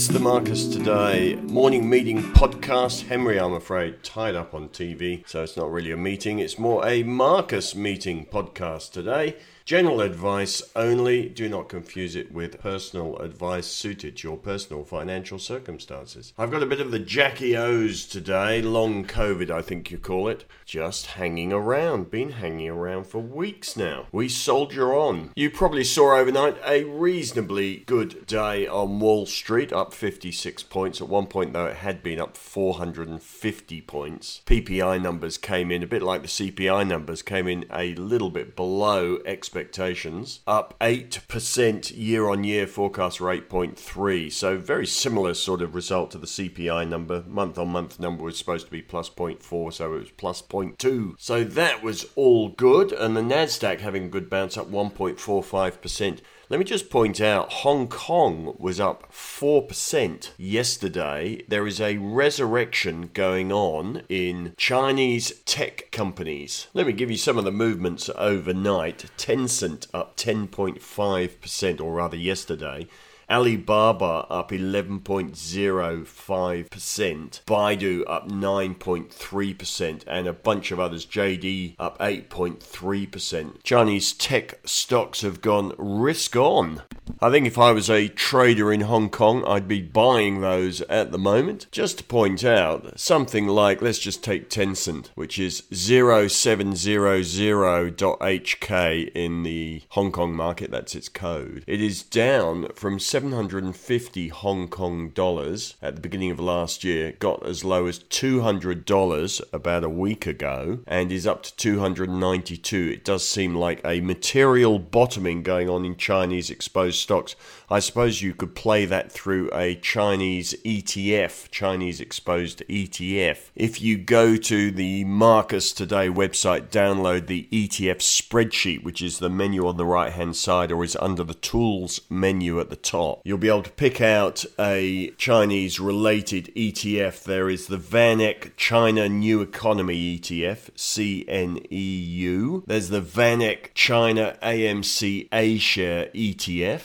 This is the Marcus Today morning meeting podcast. Henry, I'm afraid, tied up on TV, so it's not really a meeting. It's more a Marcus meeting podcast today. General advice only. Do not confuse it with personal advice suited to your personal financial circumstances. I've got a bit of the Jackie O's today. Long COVID, I think you call it. Just hanging around. Been hanging around for weeks now. We soldier on. You probably saw overnight a reasonably good day on Wall Street, up 56 points. At one point, though, it had been up 450 points. PPI numbers came in a bit like the CPI numbers, came in a little bit below expectations expectations, up 8% year on year, forecast rate 8.3. So, very similar sort of result to the CPI number. Month on month number was supposed to be plus 0.4, so it was plus 0.2. So, that was all good. And the NASDAQ having a good bounce up 1.45%. Let me just point out Hong Kong was up 4% yesterday. There is a resurrection going on in Chinese tech companies. Let me give you some of the movements overnight. Tencent up 10.5%, or rather yesterday. Alibaba up 11.05%, Baidu up 9.3%, and a bunch of others, JD up 8.3%. Chinese tech stocks have gone risk on. I think if I was a trader in Hong Kong, I'd be buying those at the moment. Just to point out, something like, let's just take Tencent, which is 0700.hk in the Hong Kong market, that's its code. It is down from 750 Hong Kong dollars at the beginning of last year, got as low as $200 about a week ago, and is up to 292. It does seem like a material bottoming going on in Chinese exposed stocks. I suppose you could play that through a Chinese ETF, Chinese exposed ETF. If you go to the Marcus Today website, download the ETF spreadsheet, which is the menu on the right hand side or is under the tools menu at the top you'll be able to pick out a Chinese related ETF. There is the VanEck China New Economy ETF, CNEU. There's the VanEck China AMC A Share ETF.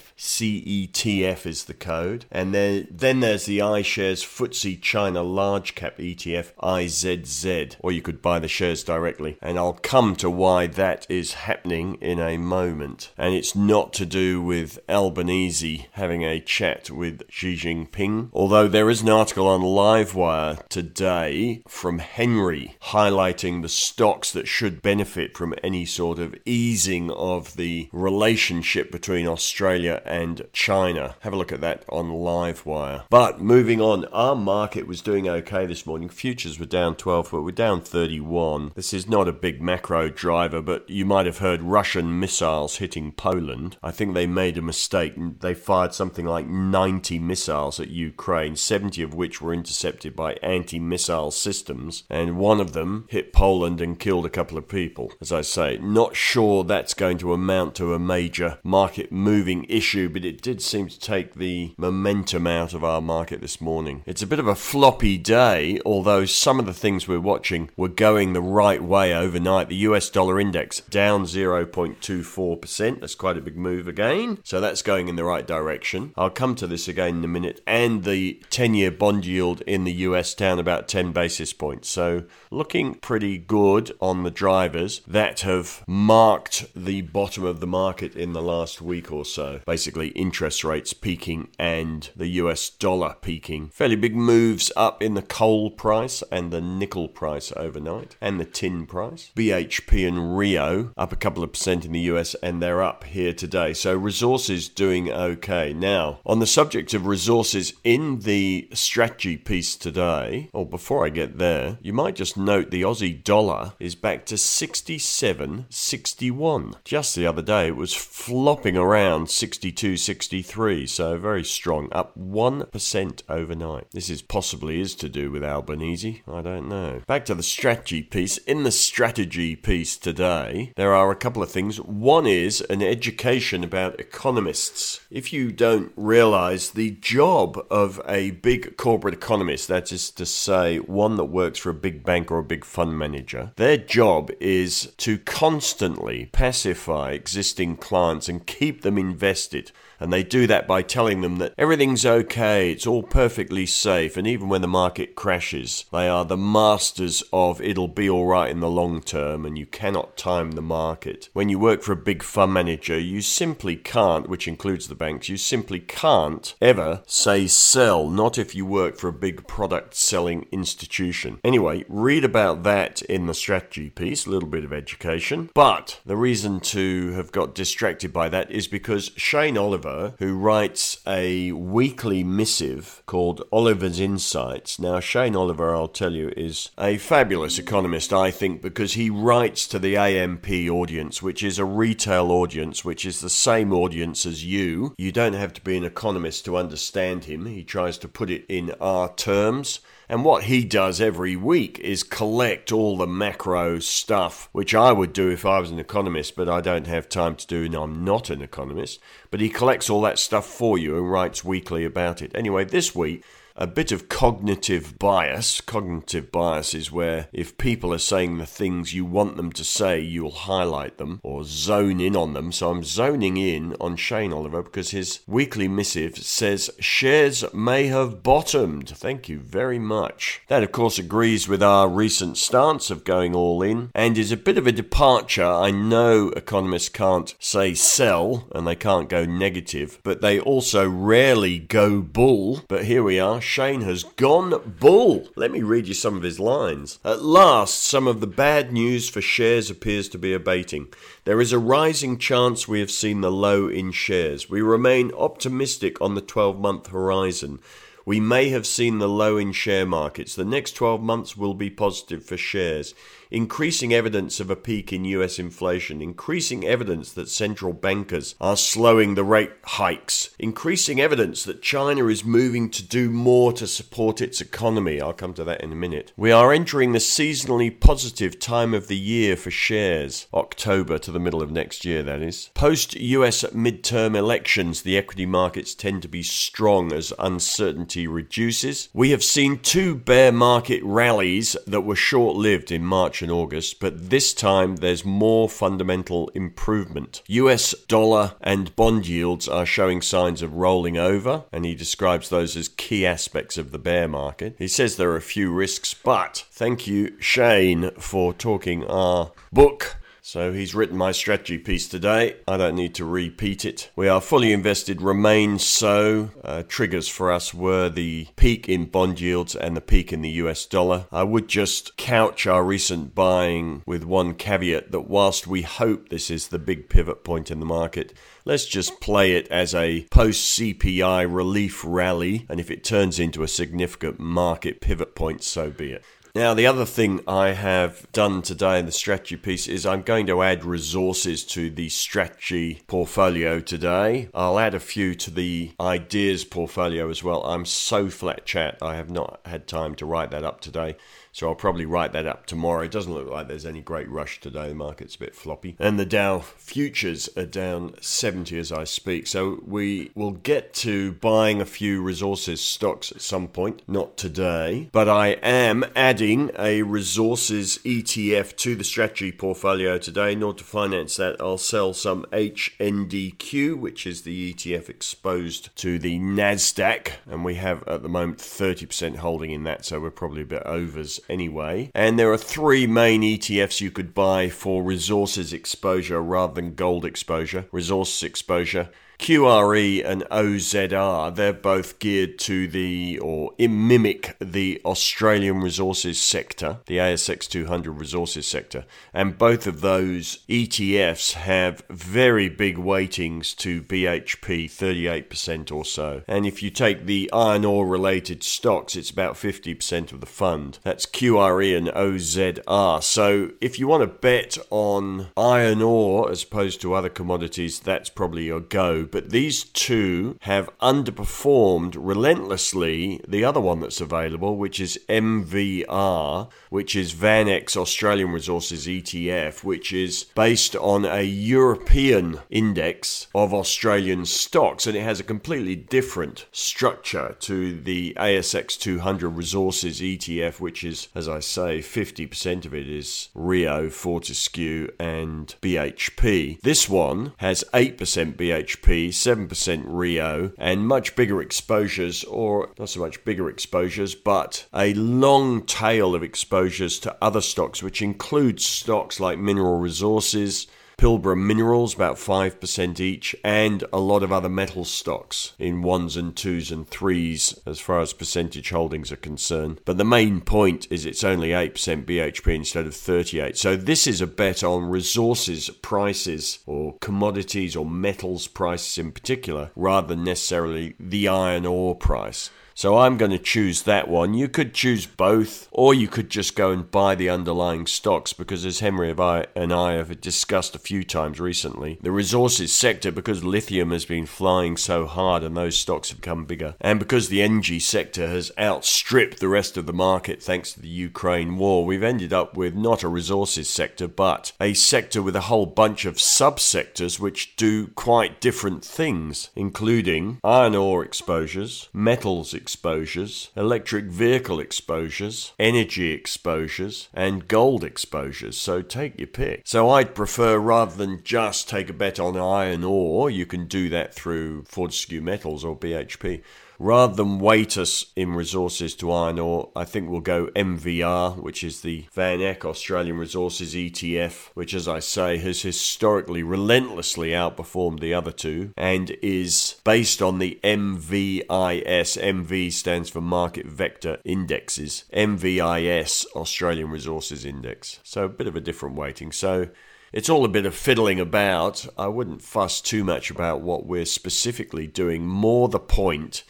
CETF is the code. And then, then there's the iShares FTSE China Large Cap ETF, IZZ, or you could buy the shares directly. And I'll come to why that is happening in a moment. And it's not to do with Albanese having a chat with Xi Jinping, although there is an article on Livewire today from Henry highlighting the stocks that should benefit from any sort of easing of the relationship between Australia and China. Have a look at that on Livewire. But moving on, our market was doing okay this morning. Futures were down 12, but we're down 31. This is not a big macro driver, but you might have heard Russian missiles hitting Poland. I think they made a mistake. They fired something like 90 missiles at Ukraine, 70 of which were intercepted by anti missile systems, and one of them hit Poland and killed a couple of people. As I say, not sure that's going to amount to a major market moving issue, but it did seem to take the momentum out of our market this morning. It's a bit of a floppy day, although some of the things we're watching were going the right way overnight. The US dollar index down 0.24%. That's quite a big move again. So that's going in the right direction. I'll come to this again in a minute. And the 10 year bond yield in the US down about 10 basis points. So looking pretty good on the drivers that have marked the bottom of the market in the last week or so. Basically, basically interest rates peaking and the US dollar peaking. Fairly big moves up in the coal price and the nickel price overnight and the tin price. BHP and Rio up a couple of percent in the US and they're up here today. So resources doing okay. Now, on the subject of resources in the strategy piece today, or before I get there, you might just note the Aussie dollar is back to 67.61. Just the other day it was flopping around 62 62.63, so very strong, up 1% overnight. This is possibly is to do with Albanese, I don't know. Back to the strategy piece. In the strategy piece today, there are a couple of things. One is an education about economists. If you don't realize the job of a big corporate economist, that is to say, one that works for a big bank or a big fund manager, their job is to constantly pacify existing clients and keep them invested And they do that by telling them that everything's okay, it's all perfectly safe, and even when the market crashes, they are the masters of it'll be alright in the long term, and you cannot time the market. When you work for a big fund manager, you simply can't, which includes the banks, you simply can't ever say sell, not if you work for a big product selling institution. Anyway, read about that in the strategy piece, a little bit of education. But the reason to have got distracted by that is because Shane Oliver, who writes a weekly missive called Oliver's Insights. Now, Shane Oliver, I'll tell you, is a fabulous economist, I think, because he writes to the AMP audience, which is a retail audience, which is the same audience as you. You don't have to be an economist to understand him. He tries to put it in our terms. And what he does every week is collect all the macro stuff, which I would do if I was an economist, but I don't have time to do, and I'm not an economist. But he collects all that stuff for you and writes weekly about it. Anyway, this week, a bit of cognitive bias. Cognitive bias is where if people are saying the things you want them to say, you'll highlight them or zone in on them. So I'm zoning in on Shane Oliver because his weekly missive says shares may have bottomed. Thank you very much. That, of course, agrees with our recent stance of going all in and is a bit of a departure. I know economists can't say sell and they can't go negative, but they also rarely go bull. But here we are. Shane has gone bull. Let me read you some of his lines. At last, some of the bad news for shares appears to be abating. There is a rising chance we have seen the low in shares. We remain optimistic on the 12 month horizon. We may have seen the low in share markets. The next 12 months will be positive for shares increasing evidence of a peak in US inflation, increasing evidence that central bankers are slowing the rate hikes, increasing evidence that China is moving to do more to support its economy. I'll come to that in a minute. We are entering the seasonally positive time of the year for shares, October to the middle of next year, that is. Post US midterm elections, the equity markets tend to be strong as uncertainty reduces. We have seen two bear market rallies that were short lived in March And August, but this time there's more fundamental improvement. US dollar and bond yields are showing signs of rolling over, and he describes those as key aspects of the bear market. He says there are a few risks, but thank you, Shane, for talking our book so he's written my strategy piece today. I don't need to repeat it. We are fully invested, remain so. Uh, triggers for us were the peak in bond yields and the peak in the US dollar. I would just couch our recent buying with one caveat that whilst we hope this is the big pivot point in the market, let's just play it as a post CPI relief rally. And if it turns into a significant market pivot point, so be it. Now, the other thing I have done today in the strategy piece is I'm going to add resources to the strategy portfolio today. I'll add a few to the ideas portfolio as well. I'm so flat chat, I have not had time to write that up today. So I'll probably write that up tomorrow. It doesn't look like there's any great rush today. The market's a bit floppy. And the Dow futures are down 70 as I speak. So we will get to buying a few resources stocks at some point, not today. But I am adding a resources ETF to the strategy portfolio today. In order to finance that, I'll sell some HNDQ, which is the ETF exposed to the NASDAQ. And we have at the moment 30% holding in that. So we're probably a bit overs anyway. And there are three main ETFs you could buy for resources exposure rather than gold exposure. Resources exposure QRE and OZR, they're both geared to the or mimic the Australian resources sector, the ASX 200 resources sector. And both of those ETFs have very big weightings to BHP, 38% or so. And if you take the iron ore related stocks, it's about 50% of the fund. That's QRE and OZR. So if you want to bet on iron ore as opposed to other commodities, that's probably your go but these two have underperformed relentlessly the other one that's available, which is MVR, which is VanEck Australian Resources ETF, which is based on a European index of Australian stocks, and it has a completely different structure to the ASX 200 Resources ETF, which is, as I say, 50% of it is Rio, Fortescue, and BHP. This one has 8% BHP BHP, 7% Rio, and much bigger exposures, or not so much bigger exposures, but a long tail of exposures to other stocks, which includes stocks like mineral resources, Pilbara Minerals, about 5% each, and a lot of other metal stocks in ones and twos and threes as far as percentage holdings are concerned. But the main point is it's only 8% BHP instead of 38. So this is a bet on resources prices or commodities or metals prices in particular, rather than necessarily the iron ore price. So I'm going to choose that one. You could choose both, or you could just go and buy the underlying stocks because, as Henry and I have discussed a few times recently, the resources sector, because lithium has been flying so hard and those stocks have become bigger, and because the energy sector has outstripped the rest of the market thanks to the Ukraine war, we've ended up with not a resources sector, but a sector with a whole bunch of subsectors which do quite different things, including iron ore exposures, metals exposures exposures, electric vehicle exposures, energy exposures, and gold exposures. So take your pick. So I'd prefer rather than just take a bet on iron ore, you can do that through Fortescue Metals or BHP rather than weight us in resources to iron ore, I think we'll go MVR, which is the Van Eck Australian Resources ETF, which, as I say, has historically relentlessly outperformed the other two and is based on the MVIS. MV stands for Market Vector Indexes. MVIS Australian Resources Index. So a bit of a different weighting. So it's all a bit of fiddling about. I wouldn't fuss too much about what we're specifically doing. More the point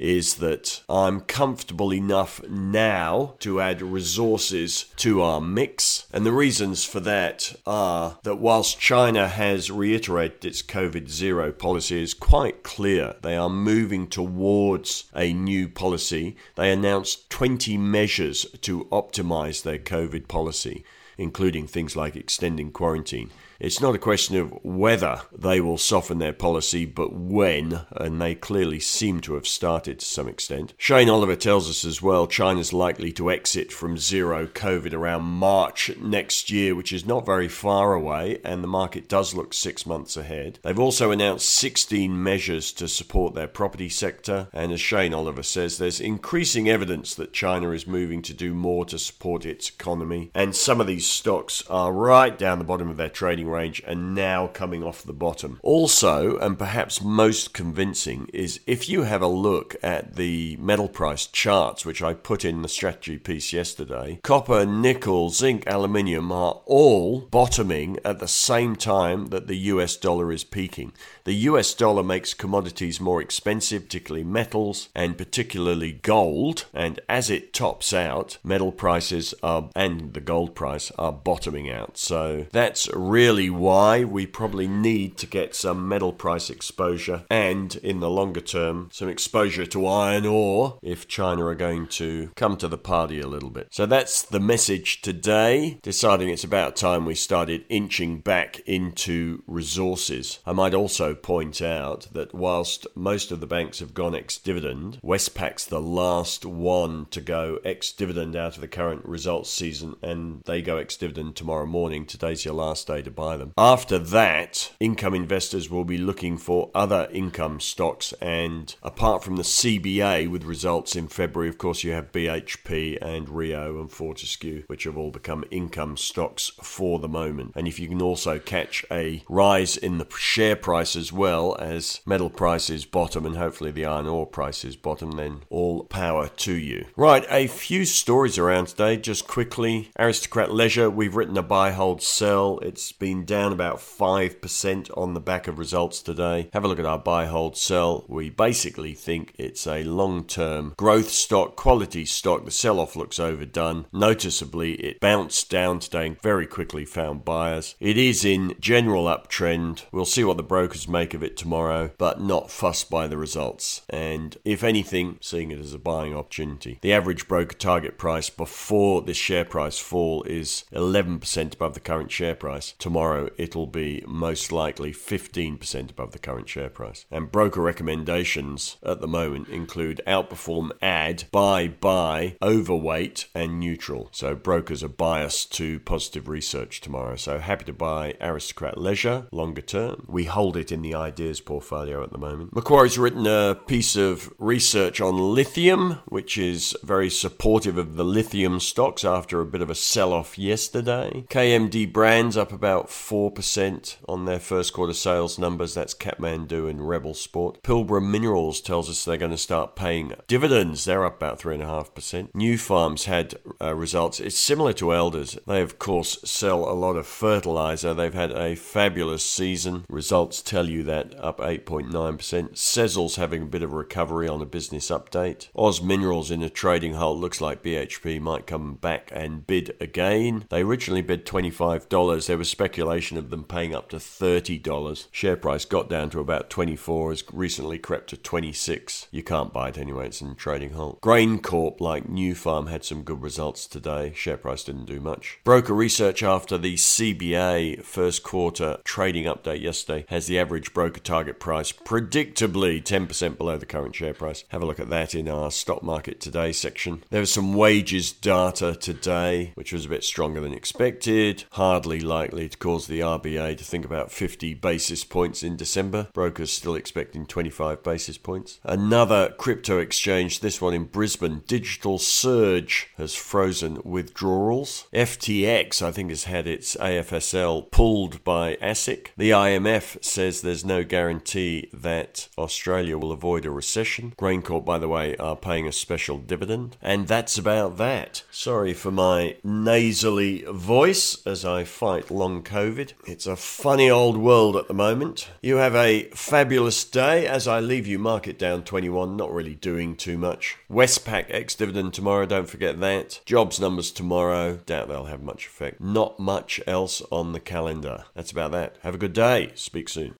is that I'm comfortable enough now to add resources to our mix. And the reasons for that are that whilst China has reiterated its COVID zero policy is quite clear, they are moving towards a new policy. They announced 20 measures to optimize their COVID policy, including things like extending quarantine. It's not a question of whether they will soften their policy, but when, and they clearly seem to have started to some extent. Shane Oliver tells us as well China's likely to exit from zero COVID around March next year, which is not very far away, and the market does look six months ahead. They've also announced 16 measures to support their property sector, and as Shane Oliver says, there's increasing evidence that China is moving to do more to support its economy, and some of these stocks are right down the bottom of their trading range and now coming off the bottom. Also, and perhaps most convincing, is if you have a look at the metal price charts, which I put in the strategy piece yesterday, copper, nickel, zinc, aluminium are all bottoming at the same time that the US dollar is peaking. The US dollar makes commodities more expensive, particularly metals and particularly gold, and as it tops out, metal prices are and the gold price are bottoming out. So that's really why we probably need to get some metal price exposure and, in the longer term, some exposure to iron ore if China are going to come to the party a little bit. So that's the message today, deciding it's about time we started inching back into resources. I might also point out that whilst most of the banks have gone ex dividend, Westpac's the last one to go ex dividend out of the current results season, and they go ex dividend tomorrow morning. Today's your last day to buy them. After that, income investors will be looking for other income stocks, and apart from the CBA with results in February, of course, you have BHP and Rio and Fortescue, which have all become income stocks for the moment. And if you can also catch a rise in the share price as well as metal prices bottom and hopefully the iron ore prices bottom, then all power to you. Right, a few stories around today, just quickly. Aristocrat Leisure, we've written a buy, hold, sell. It's been down about 5% on the back of results today. Have a look at our buy, hold, sell. We basically think it's a long term growth stock, quality stock. The sell off looks overdone. Noticeably, it bounced down today and very quickly found buyers. It is in general uptrend. We'll see what the brokers make of it tomorrow, but not fussed by the results. And if anything, seeing it as a buying opportunity. The average broker target price before this share price fall is 11% above the current share price. Tomorrow it'll be most likely 15% above the current share price. And broker recommendations at the moment include outperform add, buy, buy, overweight, and neutral. So brokers are biased to positive research tomorrow. So happy to buy Aristocrat Leisure longer term. We hold it in the ideas portfolio at the moment. Macquarie's written a piece of research on lithium, which is very supportive of the lithium stocks after a bit of a sell off yesterday. KMD Brands up about 4% on their first quarter sales numbers. That's Kathmandu and Rebel Sport. Pilbara Minerals tells us they're going to start paying dividends. They're up about 3.5%. Nufarms had uh, results. It's similar to Elders. They, of course, sell a lot of fertilizer. They've had a fabulous season. Results tell you that up 8.9%. Sezzle's having a bit of a recovery on a business update. Oz Minerals in a trading halt looks like BHP might come back and bid again. They originally bid $25. There was speculation of them paying up to $30. Share price got down to about 24, has recently crept to 26. You can't buy it anyway, it's in trading halt. GrainCorp, like Nufarm, had some good results today. Share price didn't do much. Broker research after the CBA first quarter trading update yesterday has the average broker target price predictably 10% below the current share price. Have a look at that in our stock market today section. There was some wages data today, which was a bit stronger than expected. Hardly likely to cause the RBA to think about 50 basis points in December. Brokers still expecting 25 basis points. Another crypto exchange, this one in Brisbane, Digital Surge, has frozen withdrawals. FTX, I think, has had its AFSL pulled by ASIC. The IMF says there's no guarantee that Australia will avoid a recession. GrainCorp, by the way, are paying a special dividend. And that's about that. Sorry for my nasally voice as I fight long COVID. It's a funny old world at the moment. You have a fabulous day as I leave you market down 21, not really doing too much. Westpac ex dividend tomorrow, don't forget that. Jobs numbers tomorrow, doubt they'll have much effect. Not much else on the calendar. That's about that. Have a good day. Speak soon.